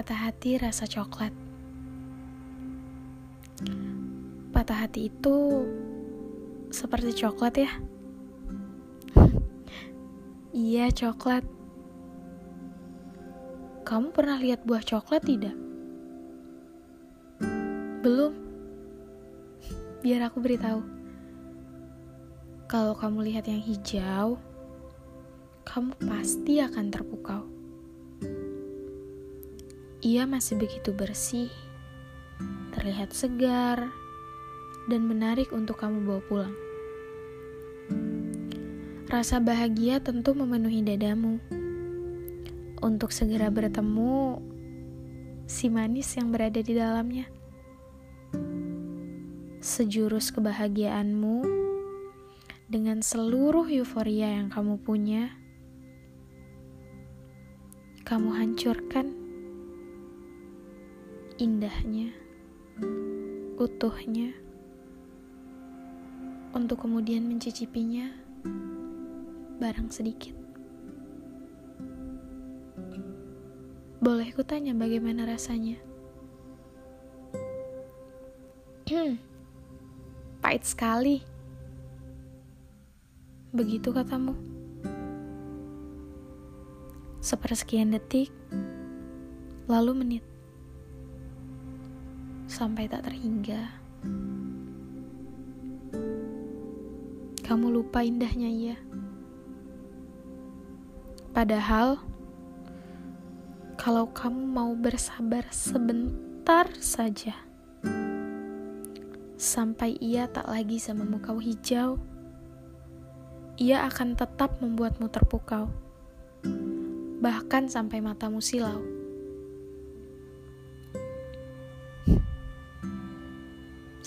Patah hati rasa coklat. Patah hati itu seperti coklat ya. iya, coklat. Kamu pernah lihat buah coklat tidak? Belum. Biar aku beritahu. Kalau kamu lihat yang hijau, kamu pasti akan terpukau. Ia masih begitu bersih, terlihat segar, dan menarik untuk kamu bawa pulang. Rasa bahagia tentu memenuhi dadamu. Untuk segera bertemu si manis yang berada di dalamnya. Sejurus kebahagiaanmu dengan seluruh euforia yang kamu punya, kamu hancurkan indahnya, utuhnya, untuk kemudian mencicipinya barang sedikit. Boleh kutanya bagaimana rasanya? Pahit sekali. Begitu katamu. Sepersekian detik, lalu menit sampai tak terhingga. Kamu lupa indahnya ia. Padahal, kalau kamu mau bersabar sebentar saja, sampai ia tak lagi sama muka hijau, ia akan tetap membuatmu terpukau, bahkan sampai matamu silau.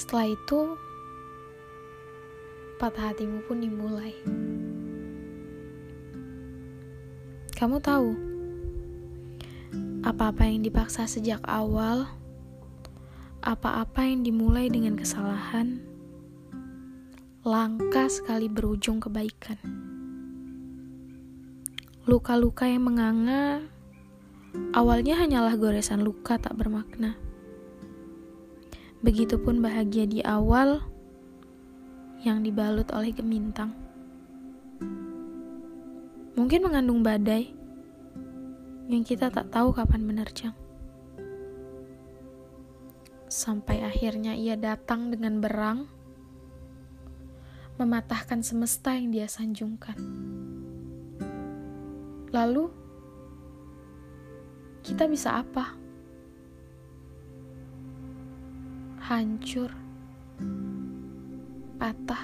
Setelah itu, patah hatimu pun dimulai. Kamu tahu, apa-apa yang dipaksa sejak awal, apa-apa yang dimulai dengan kesalahan, langka sekali berujung kebaikan. Luka-luka yang menganga awalnya hanyalah goresan luka tak bermakna. Begitupun bahagia di awal yang dibalut oleh gemintang. Mungkin mengandung badai yang kita tak tahu kapan menerjang. Sampai akhirnya ia datang dengan berang, mematahkan semesta yang dia sanjungkan. Lalu, kita bisa apa? Hancur, patah,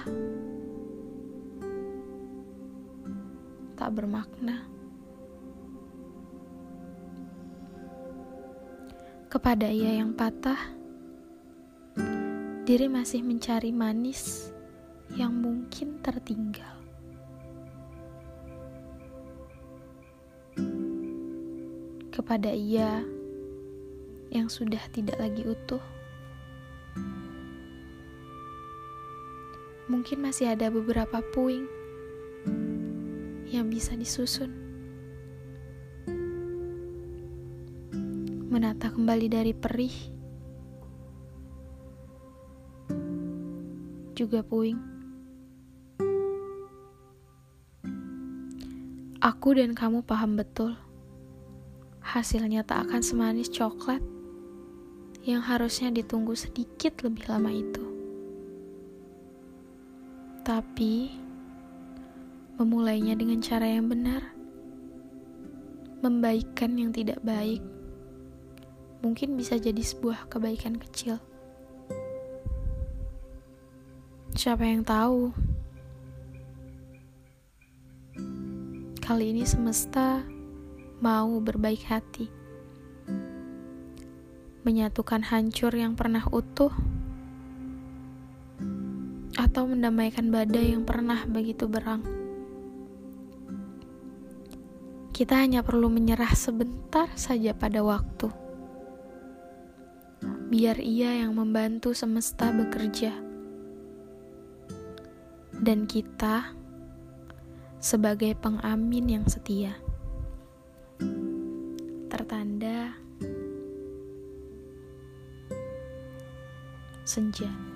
tak bermakna. Kepada ia yang patah, diri masih mencari manis yang mungkin tertinggal. Kepada ia yang sudah tidak lagi utuh. Mungkin masih ada beberapa puing yang bisa disusun. Menata kembali dari perih, juga puing. Aku dan kamu paham betul, hasilnya tak akan semanis coklat yang harusnya ditunggu sedikit lebih lama itu. Tapi, memulainya dengan cara yang benar, membaikkan yang tidak baik, mungkin bisa jadi sebuah kebaikan kecil. Siapa yang tahu? Kali ini semesta mau berbaik hati, menyatukan hancur yang pernah utuh atau mendamaikan badai yang pernah begitu berang. Kita hanya perlu menyerah sebentar saja pada waktu. Biar ia yang membantu semesta bekerja. Dan kita sebagai pengamin yang setia. Tertanda senja.